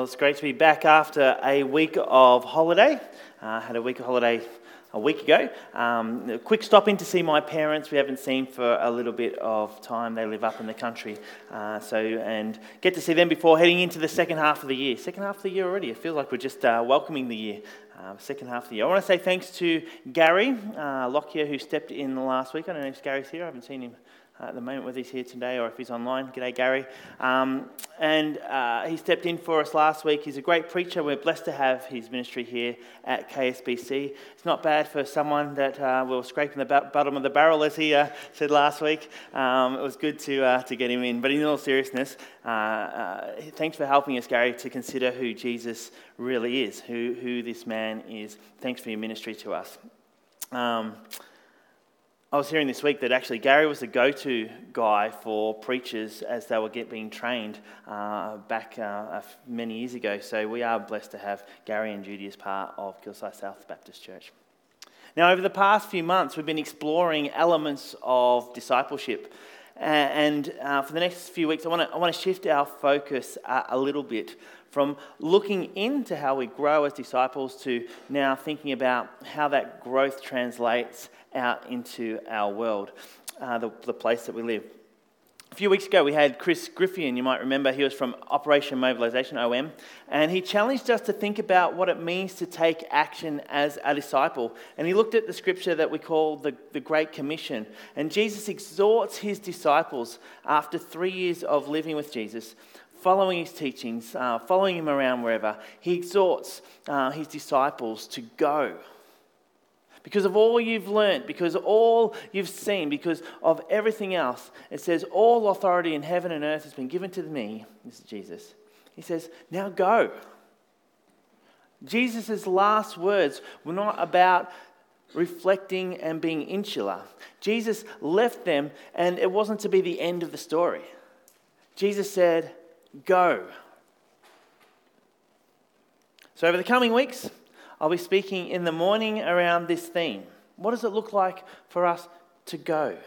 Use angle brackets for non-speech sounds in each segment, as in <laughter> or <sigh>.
Well, it's great to be back after a week of holiday. I uh, had a week of holiday a week ago. Um, a quick stop in to see my parents. We haven't seen for a little bit of time. They live up in the country, uh, so and get to see them before heading into the second half of the year. Second half of the year already. It feels like we're just uh, welcoming the year. Uh, second half of the year. I want to say thanks to Gary uh, Lockyer who stepped in last week. I don't know if Gary's here. I haven't seen him at the moment, whether he's here today or if he's online. G'day, Gary. Um, and uh, he stepped in for us last week. He's a great preacher. We're blessed to have his ministry here at KSBC. It's not bad for someone that uh, we were scraping the bottom of the barrel, as he uh, said last week. Um, it was good to, uh, to get him in. But in all seriousness, uh, uh, thanks for helping us, Gary, to consider who Jesus really is, who, who this man is. Thanks for your ministry to us. Um, I was hearing this week that actually Gary was the go to guy for preachers as they were get, being trained uh, back uh, many years ago. So we are blessed to have Gary and Judy as part of Kilsyth South Baptist Church. Now, over the past few months, we've been exploring elements of discipleship. And uh, for the next few weeks, I want to I wanna shift our focus a, a little bit from looking into how we grow as disciples to now thinking about how that growth translates out into our world, uh, the, the place that we live. A few weeks ago, we had Chris Griffian, you might remember. He was from Operation Mobilisation, OM, and he challenged us to think about what it means to take action as a disciple. And he looked at the scripture that we call the, the Great Commission. And Jesus exhorts his disciples after three years of living with Jesus, following his teachings, uh, following him around wherever. He exhorts uh, his disciples to go because of all you've learned, because all you've seen, because of everything else. It says, All authority in heaven and earth has been given to me. This is Jesus. He says, Now go. Jesus' last words were not about reflecting and being insular. Jesus left them, and it wasn't to be the end of the story. Jesus said, Go. So, over the coming weeks, I'll be speaking in the morning around this theme. What does it look like for us to go?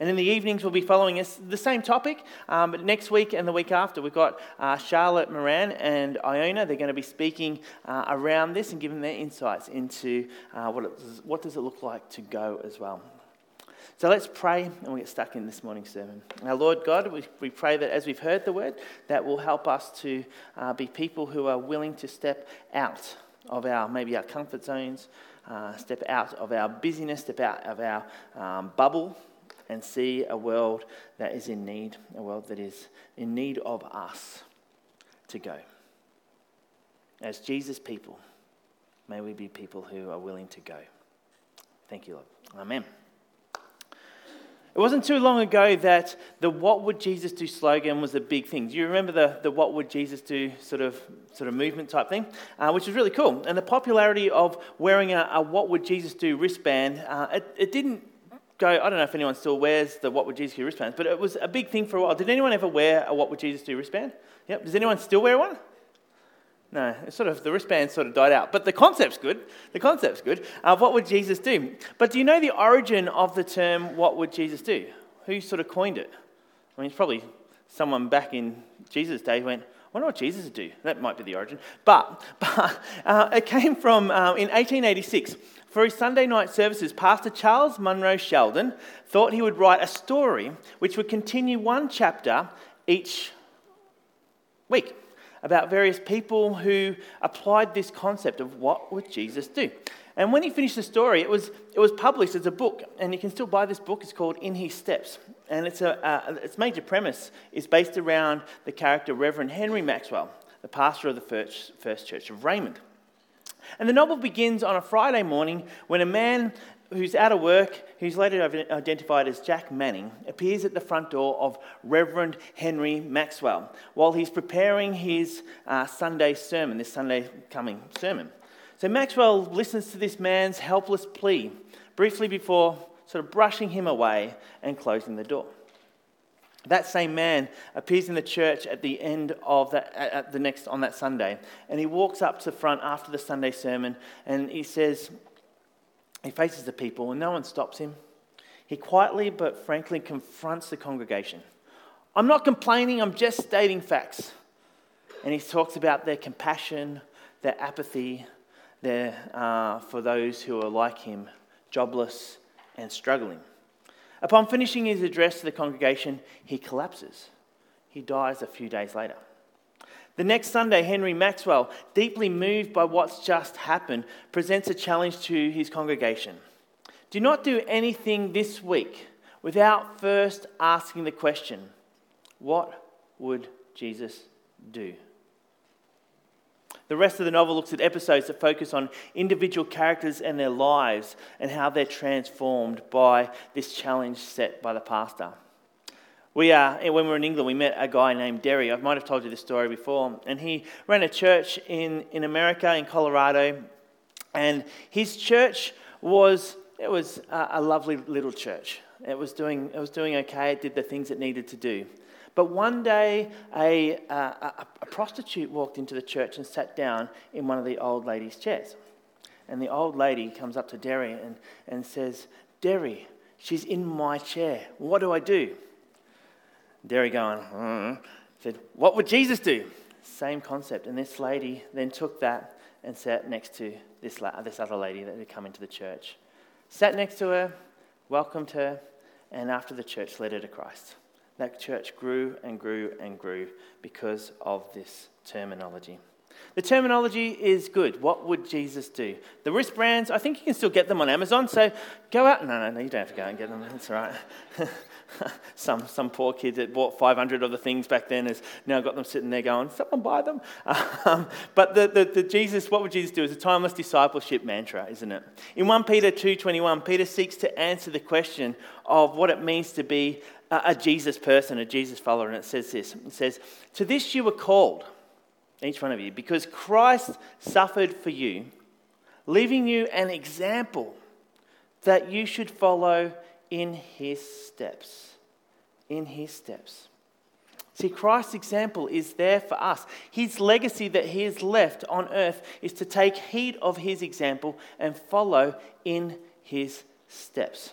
And in the evenings, we'll be following the same topic. Um, but next week and the week after, we've got uh, Charlotte Moran and Iona. They're going to be speaking uh, around this and giving their insights into uh, what, what does it look like to go as well. So let's pray and we'll get stuck in this morning's sermon. Now, Lord God, we, we pray that as we've heard the word, that will help us to uh, be people who are willing to step out of our maybe our comfort zones, uh, step out of our busyness, step out of our um, bubble, and see a world that is in need, a world that is in need of us to go. As Jesus' people, may we be people who are willing to go. Thank you, Lord. Amen. It wasn't too long ago that the What Would Jesus Do slogan was a big thing. Do you remember the, the What Would Jesus Do sort of, sort of movement type thing? Uh, which was really cool. And the popularity of wearing a, a What Would Jesus Do wristband, uh, it, it didn't go, I don't know if anyone still wears the What Would Jesus Do wristbands, but it was a big thing for a while. Did anyone ever wear a What Would Jesus Do wristband? Yep. Does anyone still wear one? No, it's sort of the wristband sort of died out. But the concept's good. The concept's good. Uh, what would Jesus do? But do you know the origin of the term "What would Jesus do"? Who sort of coined it? I mean, it's probably someone back in Jesus' day went, "I wonder what Jesus would do." That might be the origin. But, <laughs> but uh, it came from uh, in 1886. For his Sunday night services, Pastor Charles Monroe Sheldon thought he would write a story which would continue one chapter each week about various people who applied this concept of what would Jesus do. And when he finished the story, it was, it was published as a book, and you can still buy this book. It's called In His Steps. And it's a, uh, its major premise is based around the character Reverend Henry Maxwell, the pastor of the First, First Church of Raymond. And the novel begins on a Friday morning when a man who's out of work, who's later identified as Jack Manning, appears at the front door of Reverend Henry Maxwell while he's preparing his uh, Sunday sermon, this Sunday coming sermon. So Maxwell listens to this man's helpless plea briefly before sort of brushing him away and closing the door. That same man appears in the church at the end of that, at the next on that Sunday, and he walks up to the front after the Sunday sermon, and he says, he faces the people and no one stops him. He quietly but frankly confronts the congregation. I'm not complaining, I'm just stating facts. and he talks about their compassion, their apathy, their, uh, for those who are like him, jobless and struggling. Upon finishing his address to the congregation, he collapses. He dies a few days later. The next Sunday, Henry Maxwell, deeply moved by what's just happened, presents a challenge to his congregation. Do not do anything this week without first asking the question what would Jesus do? The rest of the novel looks at episodes that focus on individual characters and their lives and how they're transformed by this challenge set by the pastor. We, uh, when we were in England, we met a guy named Derry. I might have told you this story before. And he ran a church in, in America, in Colorado. And his church was, it was a, a lovely little church. It was, doing, it was doing okay. It did the things it needed to do. But one day, a, a, a prostitute walked into the church and sat down in one of the old lady's chairs. And the old lady comes up to Derry and, and says, Derry, she's in my chair. What do I do? Derry going, mm, said, What would Jesus do? Same concept. And this lady then took that and sat next to this, this other lady that had come into the church. Sat next to her, welcomed her, and after the church led her to Christ that church grew and grew and grew because of this terminology. The terminology is good. What would Jesus do? The wristbands, I think you can still get them on Amazon. So go out. No, no, no, you don't have to go and get them. That's all right. <laughs> <laughs> some, some poor kid that bought 500 of the things back then has now got them sitting there going, someone buy them. <laughs> Um, but the, the, the, Jesus, what would Jesus do is a timeless discipleship mantra, isn't it? In 1 Peter 2.21, Peter seeks to answer the question of what it means to be a, a Jesus person, a Jesus follower. And it says this. It says, to this you were called, each one of you, because Christ suffered for you, leaving you an example that you should follow in his steps. In his steps. See, Christ's example is there for us. His legacy that he has left on earth is to take heed of his example and follow in his steps.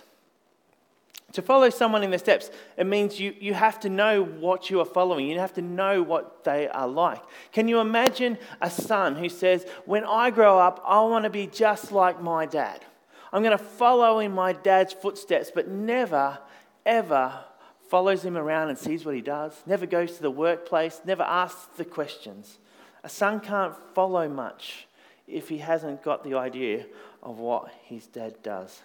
To follow someone in their steps, it means you, you have to know what you are following. You have to know what they are like. Can you imagine a son who says, When I grow up, I want to be just like my dad? I'm going to follow in my dad's footsteps, but never, ever follows him around and sees what he does, never goes to the workplace, never asks the questions. A son can't follow much if he hasn't got the idea of what his dad does.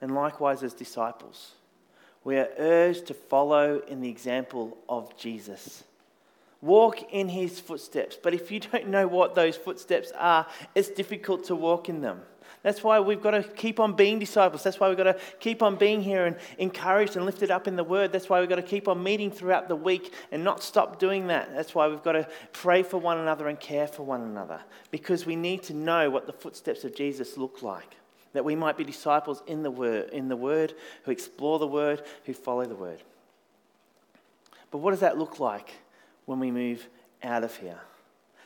And likewise, as disciples, we are urged to follow in the example of Jesus. Walk in his footsteps. But if you don't know what those footsteps are, it's difficult to walk in them. That's why we've got to keep on being disciples. That's why we've got to keep on being here and encouraged and lifted up in the word. That's why we've got to keep on meeting throughout the week and not stop doing that. That's why we've got to pray for one another and care for one another because we need to know what the footsteps of Jesus look like. That we might be disciples in the word, in the word, who explore the word, who follow the word. But what does that look like? When we move out of here.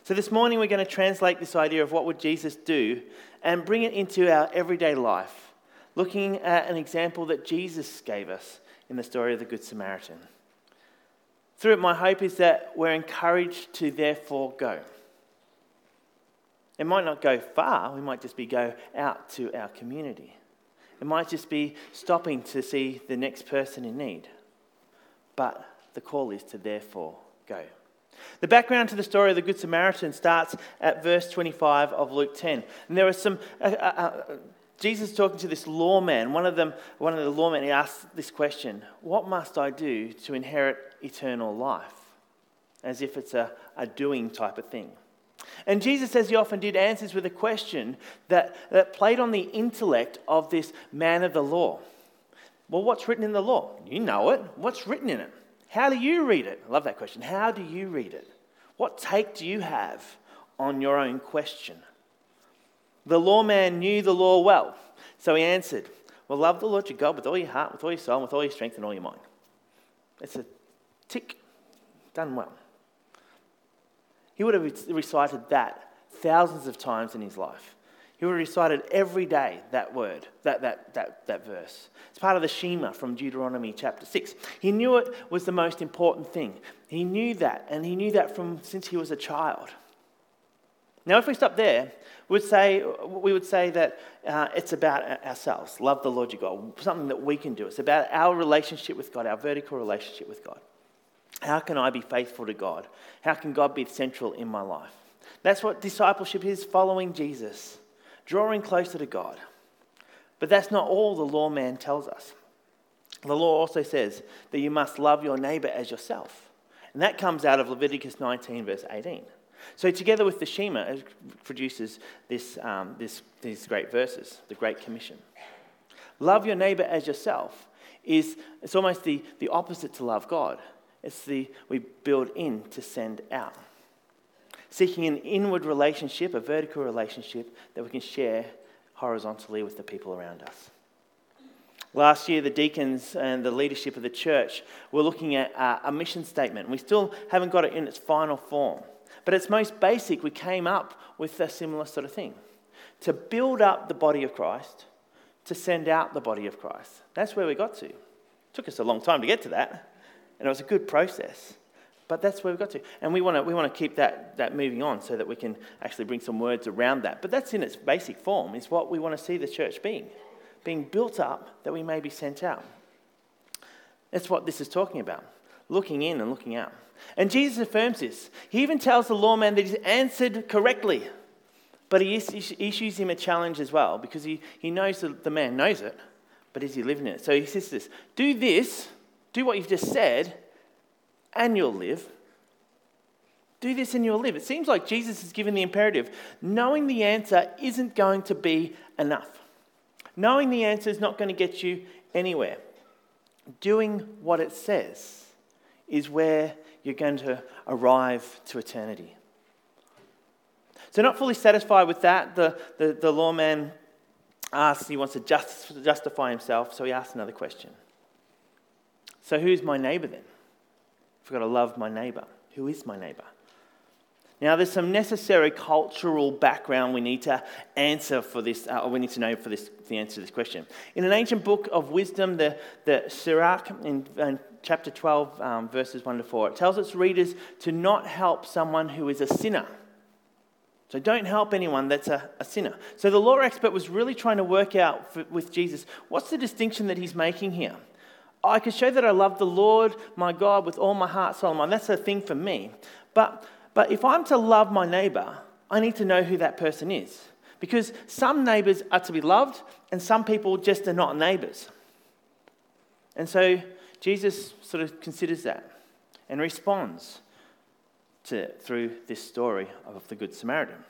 So this morning we're going to translate this idea of what would Jesus do and bring it into our everyday life, looking at an example that Jesus gave us in the story of the Good Samaritan. Through it, my hope is that we're encouraged to therefore go. It might not go far, we might just be go out to our community. It might just be stopping to see the next person in need. But the call is to therefore go. The background to the story of the Good Samaritan starts at verse 25 of Luke 10. And there are some. Uh, uh, uh, Jesus talking to this lawman. One of them, one of the lawmen, he asks this question: "What must I do to inherit eternal life?" As if it's a, a doing type of thing. And Jesus, as he often did, answers with a question that, that played on the intellect of this man of the law. Well, what's written in the law? You know it. What's written in it? How do you read it? I love that question. How do you read it? What take do you have on your own question? The lawman knew the law well, so he answered, Well, love the Lord your God with all your heart, with all your soul, with all your strength, and all your mind. It's a tick, done well. He would have recited that thousands of times in his life. He would have recited every day that word, that, that, that, that verse. It's part of the Shema from Deuteronomy chapter 6. He knew it was the most important thing. He knew that, and he knew that from since he was a child. Now, if we stop there, we would say, we would say that uh, it's about ourselves. Love the Lord your God, something that we can do. It's about our relationship with God, our vertical relationship with God. How can I be faithful to God? How can God be central in my life? That's what discipleship is following Jesus, drawing closer to God. But that's not all the law man tells us. The law also says that you must love your neighbor as yourself. And that comes out of Leviticus 19, verse 18. So, together with the Shema, it produces this, um, this, these great verses, the Great Commission. Love your neighbor as yourself is it's almost the, the opposite to love God. It's the we build in to send out. Seeking an inward relationship, a vertical relationship that we can share horizontally with the people around us. Last year, the deacons and the leadership of the church were looking at uh, a mission statement. We still haven't got it in its final form. But its most basic, we came up with a similar sort of thing to build up the body of Christ, to send out the body of Christ. That's where we got to. It took us a long time to get to that, and it was a good process. But that's where we've got to. And we want to, we want to keep that, that moving on so that we can actually bring some words around that. But that's in its basic form, is what we want to see the church being being built up that we may be sent out. That's what this is talking about looking in and looking out. And Jesus affirms this. He even tells the lawman that he's answered correctly. But he issues him a challenge as well because he, he knows that the man knows it, but is he living it? So he says this Do this, do what you've just said, and you'll live. Do this and you'll live. It seems like Jesus has given the imperative. Knowing the answer isn't going to be enough. Knowing the answer is not going to get you anywhere. Doing what it says is where you're going to arrive to eternity. So, not fully satisfied with that, the, the, the lawman asks, he wants to just, justify himself, so he asks another question. So, who's my neighbor then? I've got to love my neighbor. Who is my neighbor? Now, there's some necessary cultural background we need to answer for this, uh, or we need to know for this, the answer to this question. In an ancient book of wisdom, the, the Sirach, in, in chapter 12, um, verses 1 to 4, it tells its readers to not help someone who is a sinner. So don't help anyone that's a, a sinner. So the law expert was really trying to work out for, with Jesus what's the distinction that he's making here? I can show that I love the Lord my God with all my heart, soul, and mind. That's a thing for me. But but if I'm to love my neighbor, I need to know who that person is. Because some neighbors are to be loved, and some people just are not neighbors. And so Jesus sort of considers that and responds to, through this story of the Good Samaritan.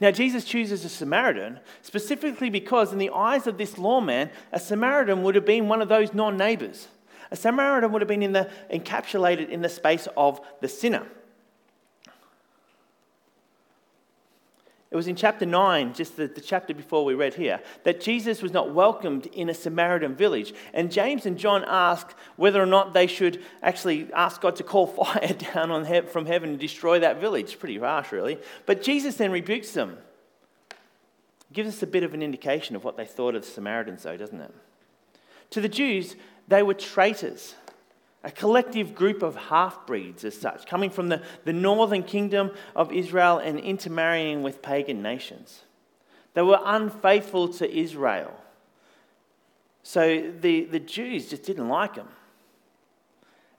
Now, Jesus chooses a Samaritan specifically because, in the eyes of this lawman, a Samaritan would have been one of those non neighbors. A Samaritan would have been in the, encapsulated in the space of the sinner. It was in chapter 9, just the, the, chapter before we read here, that Jesus was not welcomed in a Samaritan village. And James and John ask whether or not they should actually ask God to call <laughs> fire down on he- from heaven and destroy that village. Pretty harsh, really. But Jesus then rebukes them. Gives us a bit of an indication of what they thought of the Samaritans, though, doesn't it? To the Jews, they were traitors a collective group of half breeds, as such, coming from the, the northern kingdom of Israel and intermarrying with pagan nations. They were unfaithful to Israel. So the, the Jews just didn't like them.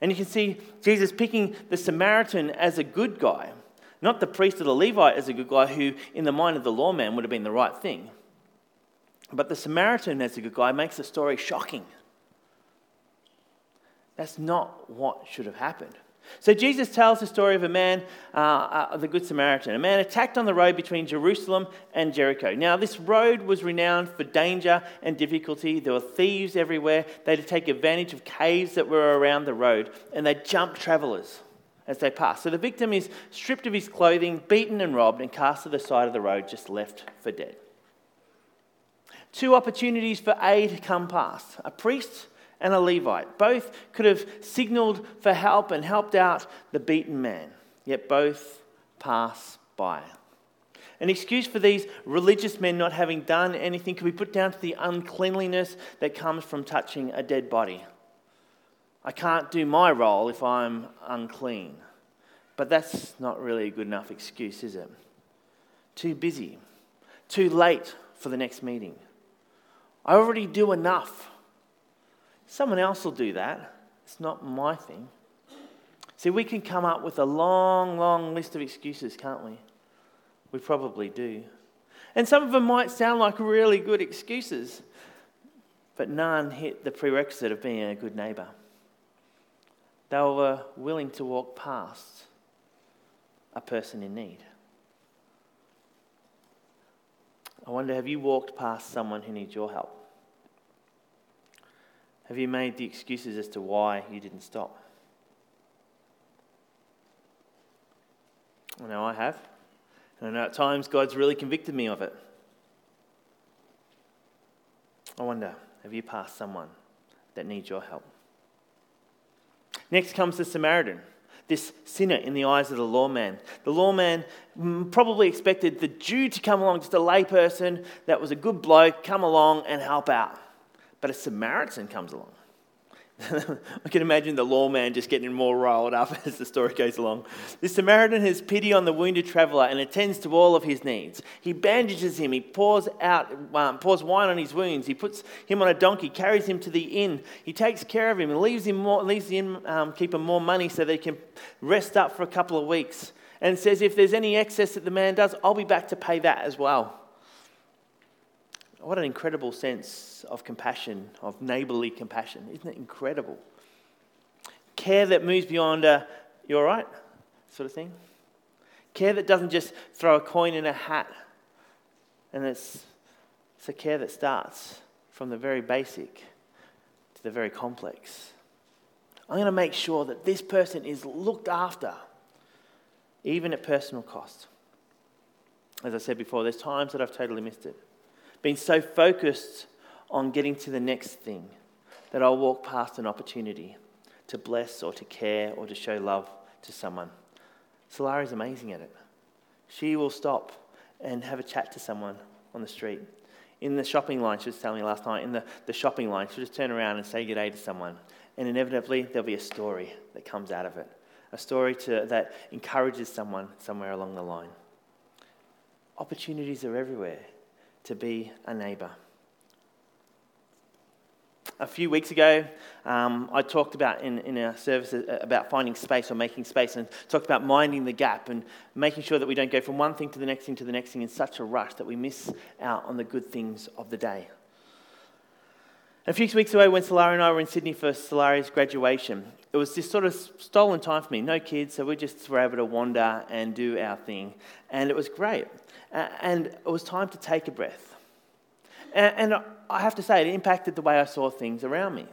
And you can see Jesus picking the Samaritan as a good guy, not the priest or the Levite as a good guy, who, in the mind of the lawman, would have been the right thing. But the Samaritan as a good guy makes the story shocking. That's not what should have happened. So Jesus tells the story of a man, uh, uh, the Good Samaritan, a man attacked on the road between Jerusalem and Jericho. Now, this road was renowned for danger and difficulty. There were thieves everywhere. They'd take advantage of caves that were around the road, and they'd jump travelers as they passed. So the victim is stripped of his clothing, beaten and robbed, and cast to the side of the road, just left for dead. Two opportunities for aid come past a priest and a Levite. Both could have signaled for help and helped out the beaten man, yet both pass by. An excuse for these religious men not having done anything could be put down to the uncleanliness that comes from touching a dead body. I can't do my role if I'm unclean. But that's not really a good enough excuse, is it? Too busy, too late for the next meeting. I already do enough. Someone else will do that. It's not my thing. See, we can come up with a long, long list of excuses, can't we? We probably do. And some of them might sound like really good excuses, but none hit the prerequisite of being a good neighbour. They were willing to walk past a person in need. I wonder have you walked past someone who needs your help? Have you made the excuses as to why you didn't stop? I know I have. And I know at times God's really convicted me of it. I wonder, have you passed someone that needs your help? Next comes the Samaritan, this sinner in the eyes of the lawman. The lawman mm, probably expected the Jew to come along, just a layperson that was a good bloke, come along and help out. But a Samaritan comes along. <laughs> I can imagine the lawman just getting more riled up <laughs> as the story goes along. The Samaritan has pity on the wounded traveller and attends to all of his needs. He bandages him, he pours out, um, pours wine on his wounds, he puts him on a donkey, carries him to the inn, he takes care of him and leaves him more, leaves the innkeeper um, more money so they can rest up for a couple of weeks. And says, if there's any excess that the man does, I'll be back to pay that as well. What an incredible sense of compassion, of neighborly compassion. Isn't it incredible? Care that moves beyond a, you all right? Sort of thing. Care that doesn't just throw a coin in a hat. And it's, it's a care that starts from the very basic to the very complex. I'm going to make sure that this person is looked after, even at personal cost. As I said before, there's times that I've totally missed it been so focused on getting to the next thing that I'll walk past an opportunity to bless or to care or to show love to someone. Solari is amazing at it. She will stop and have a chat to someone on the street. In the shopping line, she was telling me last night, in the, the shopping line, she'll just turn around and say good day to someone. And inevitably, there'll be a story that comes out of it. A story to, that encourages someone somewhere along the line. Opportunities are everywhere to be a neighbour. A few weeks ago, um, I talked about in, in our service uh, about finding space or making space and talked about minding the gap and making sure that we don't go from one thing to the next thing to the next thing in such a rush that we miss out on the good things of the day. A few weeks ago, when Solari and I were in Sydney for Solari's graduation, it was this sort of stolen time for me. No kids, so we just were able to wander and do our thing. And it was great. And it was time to take a breath. And I have to say, it impacted the way I saw things around me.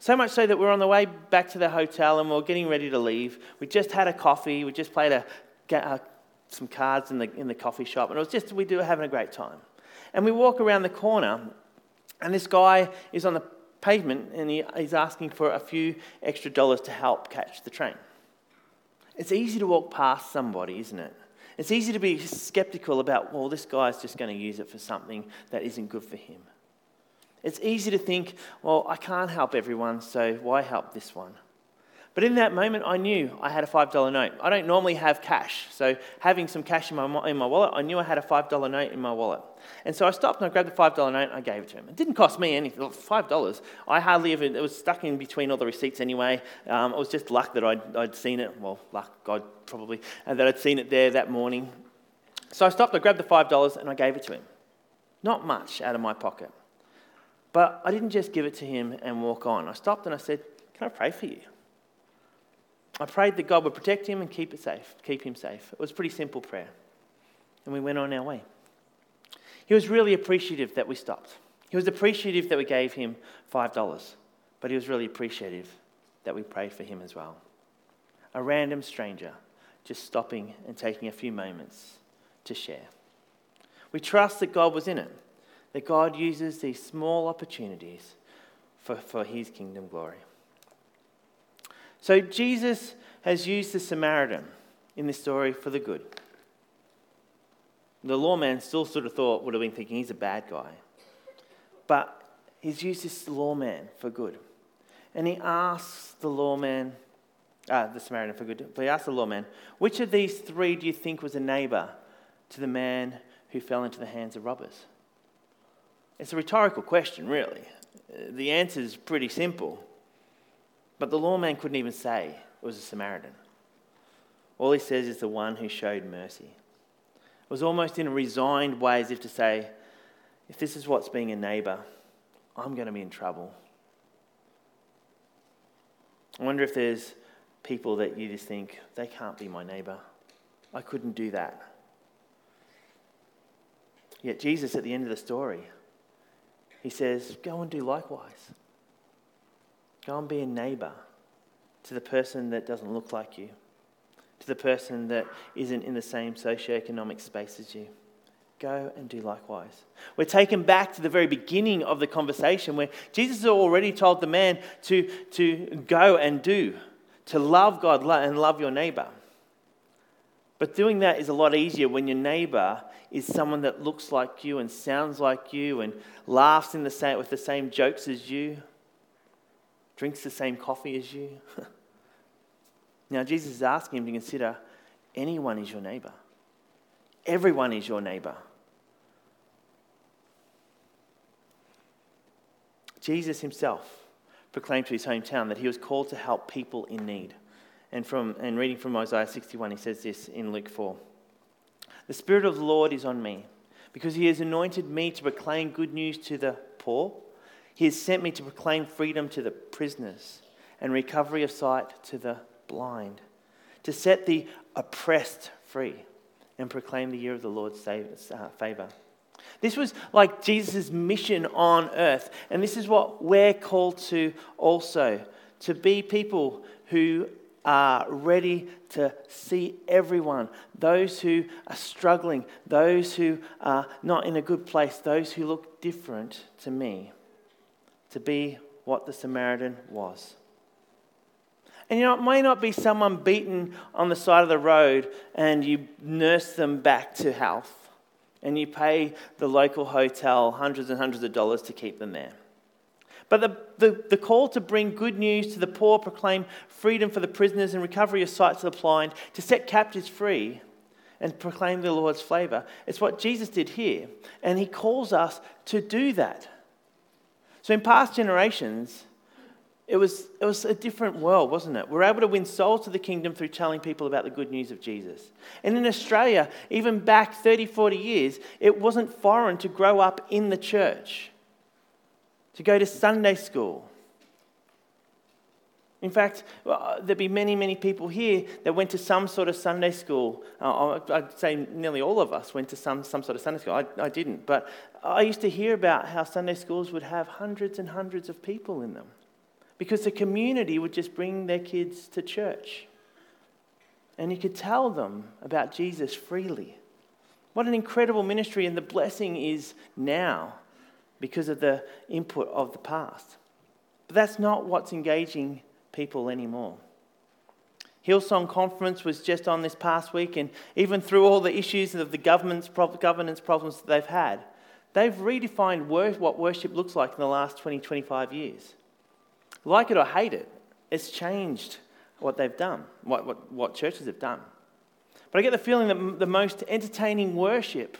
So much so that we are on the way back to the hotel and we are getting ready to leave. We just had a coffee, we just played a, a, some cards in the, in the coffee shop, and it was just, we were having a great time. And we walk around the corner, and this guy is on the pavement and he, he's asking for a few extra dollars to help catch the train. It's easy to walk past somebody, isn't it? It's easy to be skeptical about, well, this guy's just going to use it for something that isn't good for him. It's easy to think, well, I can't help everyone, so why help this one? But in that moment, I knew I had a $5 note. I don't normally have cash. So, having some cash in my, in my wallet, I knew I had a $5 note in my wallet. And so I stopped and I grabbed the $5 note and I gave it to him. It didn't cost me anything. $5. I hardly ever, it was stuck in between all the receipts anyway. Um, it was just luck that I'd, I'd seen it. Well, luck, God probably, and that I'd seen it there that morning. So I stopped, I grabbed the $5 and I gave it to him. Not much out of my pocket. But I didn't just give it to him and walk on. I stopped and I said, Can I pray for you? I prayed that God would protect him and keep it safe, keep him safe. It was a pretty simple prayer. And we went on our way. He was really appreciative that we stopped. He was appreciative that we gave him $5, but he was really appreciative that we prayed for him as well. A random stranger just stopping and taking a few moments to share. We trust that God was in it, that God uses these small opportunities for, for his kingdom glory. So Jesus has used the Samaritan in this story for the good. the lawman still sort of thought, would have been thinking, he's a bad guy. But he's used this lawman for good. And he asks the lawman, uh, the Samaritan for good, but he asks the lawman, which of these three do you think was a neighbor to the man who fell into the hands of robbers? It's a rhetorical question, really. The answer is pretty simple. But the lawman couldn't even say it was a Samaritan. All he says is the one who showed mercy. It was almost in a resigned way, as if to say, if this is what's being a neighbor, I'm going to be in trouble. I wonder if there's people that you just think, they can't be my neighbor. I couldn't do that. Yet Jesus, at the end of the story, he says, Go and do likewise. Go and be a neighbor to the person that doesn't look like you, to the person that isn't in the same socioeconomic space as you. Go and do likewise. We're taken back to the very beginning of the conversation where Jesus already told the man to, to go and do, to love God and love your neighbor. But doing that is a lot easier when your neighbor is someone that looks like you and sounds like you and laughs in the same, with the same jokes as you, drinks the same coffee as you. <laughs> now, Jesus is asking him to consider anyone is your neighbor, everyone is your neighbor. Jesus himself proclaimed to his hometown that he was called to help people in need. And, from, and reading from Isaiah 61, he says this in Luke 4 The Spirit of the Lord is on me, because he has anointed me to proclaim good news to the poor. He has sent me to proclaim freedom to the prisoners and recovery of sight to the blind, to set the oppressed free and proclaim the year of the Lord's uh, favor. This was like Jesus' mission on earth. And this is what we're called to also to be people who are ready to see everyone those who are struggling, those who are not in a good place, those who look different to me, to be what the Samaritan was. And you know, it may not be someone beaten on the side of the road and you nurse them back to health and you pay the local hotel hundreds and hundreds of dollars to keep them there. But the, the, the, call to bring good news to the poor, proclaim freedom for the prisoners and recovery of sight to the blind, to set captives free and proclaim the Lord's favour. It's what Jesus did here. And he calls us to do that. So in past generations, it was, it was a different world, wasn't it? We are able to win souls to the kingdom through telling people about the good news of Jesus. And in Australia, even back 30, 40 years, it wasn't foreign to grow up in the church to go to Sunday school. In fact, there'd be many, many people here that went to some sort of Sunday school. Uh, I'd say nearly all of us went to some, some sort of Sunday school. I, I didn't. But I used to hear about how Sunday schools would have hundreds and hundreds of people in them because the community would just bring their kids to church. And you could tell them about Jesus freely. What an incredible ministry, and the blessing is now because of the input of the past. But that's not what's engaging people anymore. Hillsong Conference was just on this past week, and even through all the issues of the government's governance problems that they've had, they've redefined what worship looks like in the last 20, 25 years. Like it or hate it, it's changed what they've done, what, what, what churches have done. But I get the feeling that the most entertaining worship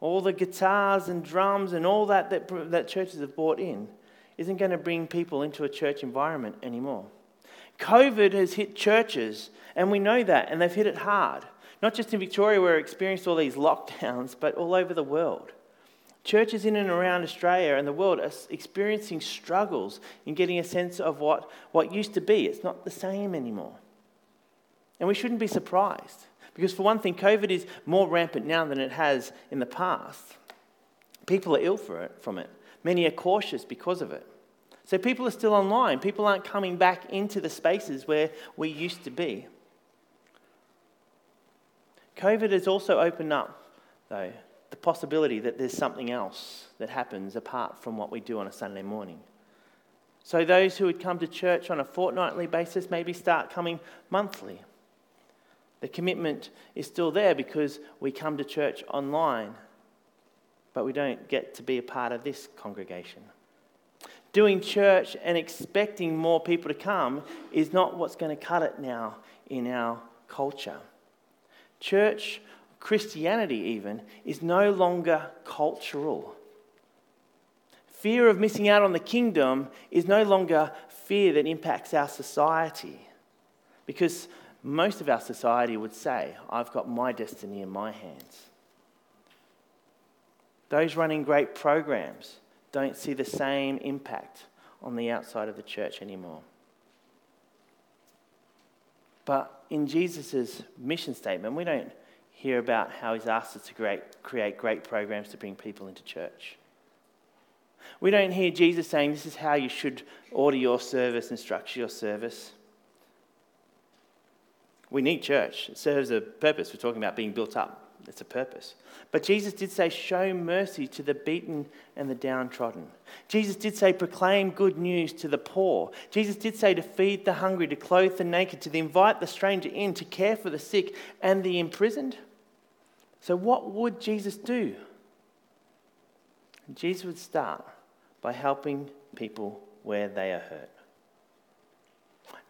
all the guitars and drums and all that, that that churches have brought in isn't going to bring people into a church environment anymore. COVID has hit churches, and we know that, and they've hit it hard. Not just in Victoria, where we experienced all these <laughs> lockdowns, but all over the world. Churches in and around Australia and the world are experiencing struggles in getting a sense of what, what used to be. It's not the same anymore. And we shouldn't be surprised. Because, for one thing, COVID is more rampant now than it has in the past. People are ill for it, from it. Many are cautious because of it. So, people are still online. People aren't coming back into the spaces where we used to be. COVID has also opened up, though, the possibility that there's something else that happens apart from what we do on a Sunday morning. So, those who would come to church on a fortnightly basis maybe start coming monthly The commitment is still there because we come to church online, but we don't get to be a part of this congregation. Doing church and expecting more people to come is not what's going to cut it now in our culture. Church, Christianity even, is no longer cultural. Fear of missing out on the kingdom is no longer fear that impacts our society. Because most of our society would say, I've got my destiny in my hands. Those running great programs don't see the same impact on the outside of the church anymore. But in Jesus' mission statement, we don't hear about how he's asked us to create, create great programs to bring people into church. We don't hear Jesus saying this is how you should order your service and structure your service. We need church. It serves a purpose. We're talking about being built up. It's a purpose. But Jesus did say, show mercy to the beaten and the downtrodden. Jesus did say, proclaim good news to the poor. Jesus did say, to feed the hungry, to clothe the naked, to invite the stranger in, to care for the sick and the imprisoned. So, what would Jesus do? Jesus would start by helping people where they are hurt.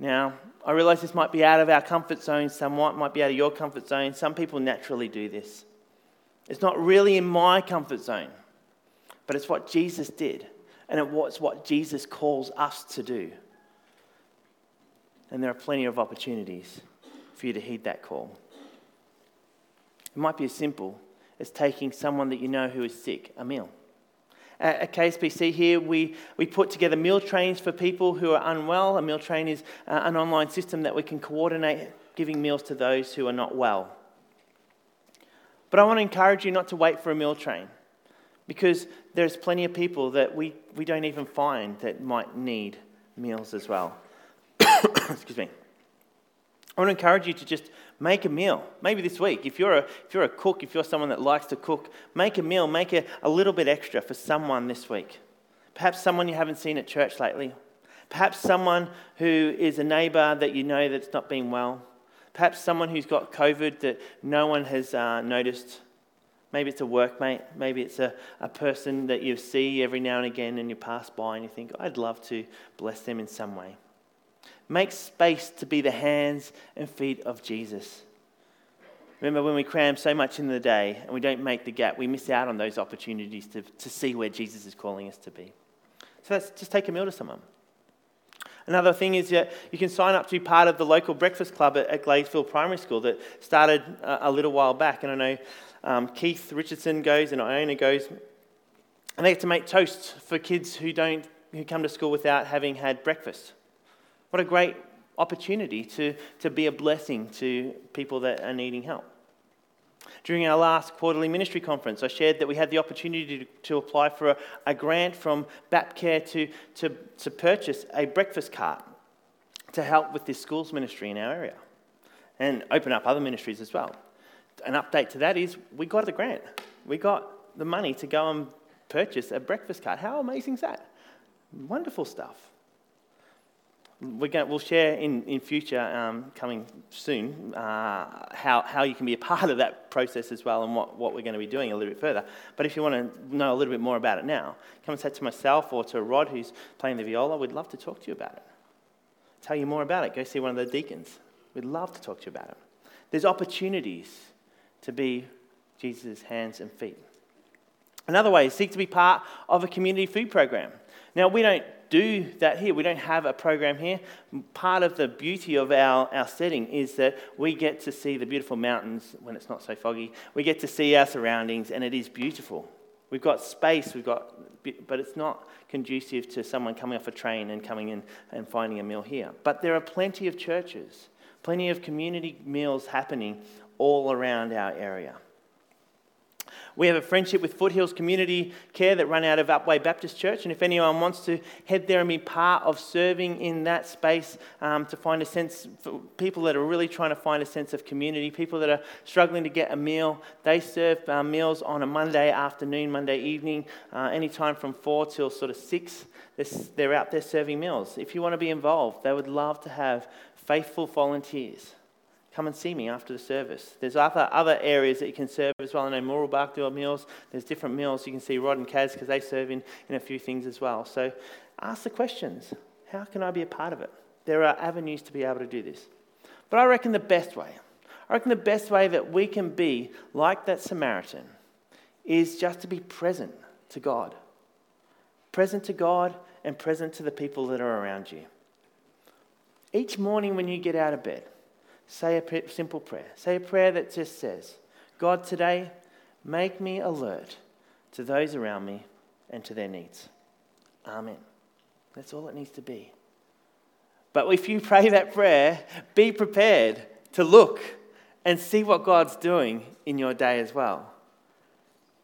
Now, I realize this might be out of our comfort zone somewhat, might be out of your comfort zone. Some people naturally do this. It's not really in my comfort zone, but it's what Jesus did, and it's what Jesus calls us to do. And there are plenty of opportunities for you to heed that call. It might be as simple as taking someone that you know who is sick a meal. At KSBC here, we, we put together meal trains for people who are unwell. A meal train is uh, an online system that we can coordinate giving meals to those who are not well. But I want to encourage you not to wait for a meal train because there's plenty of people that we, we don't even find that might need meals as well. <coughs> Excuse me. I want to encourage you to just make a meal. Maybe this week, if you're a, if you're a cook, if you're someone that likes to cook, make a meal, make a, a little bit extra for someone this week. Perhaps someone you haven't seen at church lately. Perhaps someone who is a neighbour that you know that's not been well. Perhaps someone who's got COVID that no one has uh, noticed. Maybe it's a workmate. Maybe it's a, a person that you see every now and again and you pass by and you think, I'd love to bless them in some way. Make space to be the hands and feet of Jesus. Remember when we cram so much in the day and we don't make the gap, we miss out on those opportunities to, to see where Jesus is calling us to be. So let's just take a meal to someone. Another thing is that you can sign up to be part of the local breakfast club at, at Gladesmore Primary School that started a, a, little while back. And I know um, Keith Richardson goes and Iona goes. And they get to make toast for kids who, don't, who come to school without having had breakfast. What a great opportunity to, to be a blessing to people that are needing help. During our last quarterly ministry conference, I shared that we had the opportunity to, to apply for a, a, grant from BaptCare to, to, to purchase a breakfast cart to help with this schools ministry in our area and open up other ministries as well. An update to that is we got the grant. We got the money to go and purchase a breakfast cart. How amazing is that? Wonderful stuff we're going, we'll share in, in future, um, coming soon, uh, how, how you can be a <laughs> part of that process as well and what, what we're going to be doing a little bit further. But if you want to know a little bit more about it now, come and say to myself or to Rod, who's playing the viola. We'd love to talk to you about it. Tell you more about it. Go see one of the deacons. We'd love to talk to you about it. There's opportunities to be Jesus' hands and feet. Another way is seek to be part of a community food program. Now, we don't do that here. We don't have a program here. Part of the beauty of our, our setting is that we get to see the beautiful mountains when it's not so foggy. We get to see our surroundings, and it is beautiful. We've got space, we've got, but it's not conducive to someone coming off a train and coming in and finding a meal here. But there are plenty of churches, plenty of community meals happening all around our area. We have a friendship with Foothills Community Care that run out of Upwey Baptist Church. And if anyone wants to head there and be part of serving in that space um, to find a sense, for people that are really trying to find a sense of community, people that are struggling to get a meal, they serve uh, meals on a Monday afternoon, Monday evening, uh, anytime from 4 till sort of 6. They're out there serving meals. If you want to be involved, they would love to have faithful volunteers Come and see me after the service. There's other, other areas that you can serve as well. I know Mooroolbark do meals. There's different meals. You can see Rod and Kaz because they serve in, in a few things as well. So ask the questions. How can I be a part of it? There are avenues to be able to do this. But I reckon the best way, I reckon the best way that we can be like that Samaritan is just to be present to God. Present to God and present to the people that are around you. Each morning when you get out of bed, say a simple prayer. Say a prayer that just says, God, today, make me alert to those around me and to their needs. Amen. That's all it needs to be. But if you pray that prayer, be prepared to look and see what God's doing in your day as well.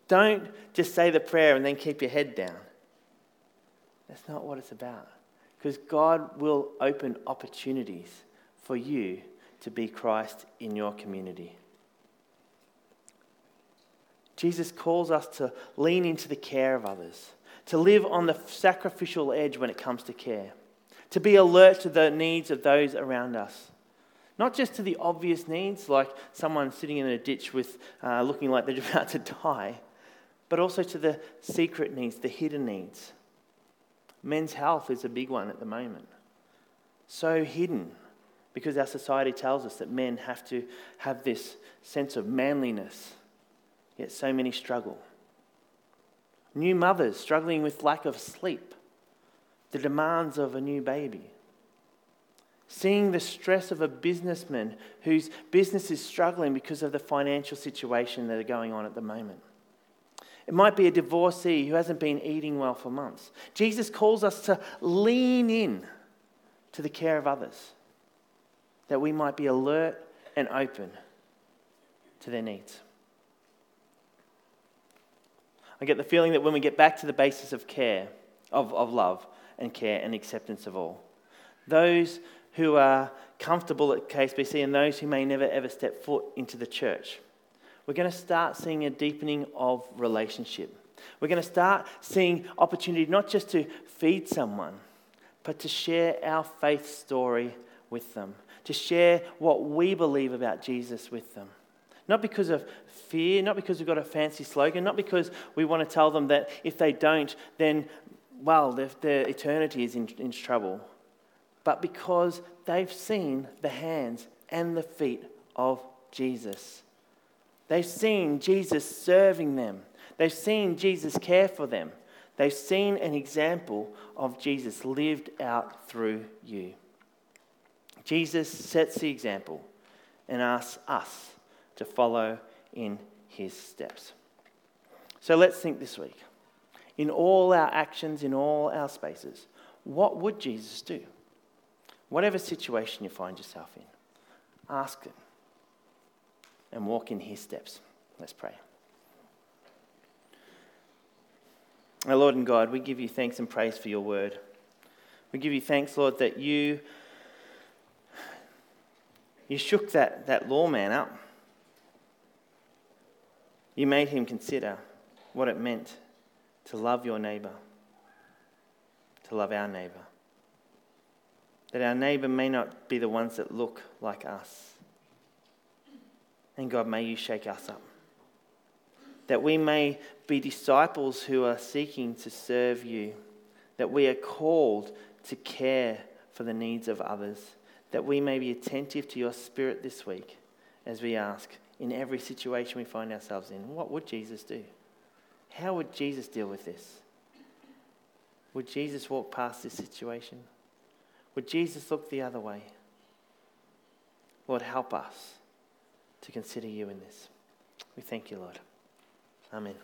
Don't just say the prayer and then keep your head down. That's not what it's about. Because God will open opportunities for you to be Christ in your community. Jesus calls us to lean into the care of others, to live on the sacrificial edge when it comes to care, to be alert to the needs of those around us. Not just to the obvious needs, like someone sitting in a ditch with uh, looking like they're <laughs> about to die, but also to the secret needs, the hidden needs. Men's health is a big one at the moment. So hidden because our society tells us that men have to have this sense of manliness, yet so many struggle. New mothers struggling with lack of sleep, the demands of a new baby. Seeing the stress of a businessman whose business is struggling because of the financial situation that are going on at the moment. It might be a divorcee who hasn't been eating well for months. Jesus calls us to lean in to the care of others, that we might be alert and open to their needs. I get the feeling that when we get back to the basis of care, of, of love and care and acceptance of all, those who are comfortable at KSBC and those who may never ever step foot into the church we're going to start seeing a deepening of relationship. We're going to start seeing opportunity not just to feed someone, but to share our faith story with them, to share what we believe about Jesus with them. Not because of fear, not because we've got a fancy slogan, not because we want to tell them that if they don't, then, well, their, their eternity is in, in trouble, but because they've seen the hands and the feet of Jesus. They've seen Jesus serving them. They've seen Jesus care for them. They've seen an example of Jesus lived out through you. Jesus sets the example and asks us to follow in his steps. So let's think this week. In all our actions, in all our spaces, what would Jesus do? Whatever situation you find yourself in, ask him and walk in his steps. Let's pray. Our Lord and God, we give you thanks and praise for your word. We give you thanks, Lord, that you, you shook that, that lawman up. You made him consider what it meant to love your neighbour, to love our neighbour. That our neighbour may not be the ones that look like us and God, may you shake us up. That we may be disciples who are seeking to serve you. That we are called to care for the needs of others. That we may be attentive to your spirit this week as we ask in every situation we find ourselves in what would Jesus do? How would Jesus deal with this? Would Jesus walk past this situation? Would Jesus look the other way? Lord, help us to consider you in this. We thank you, Lord. Amen.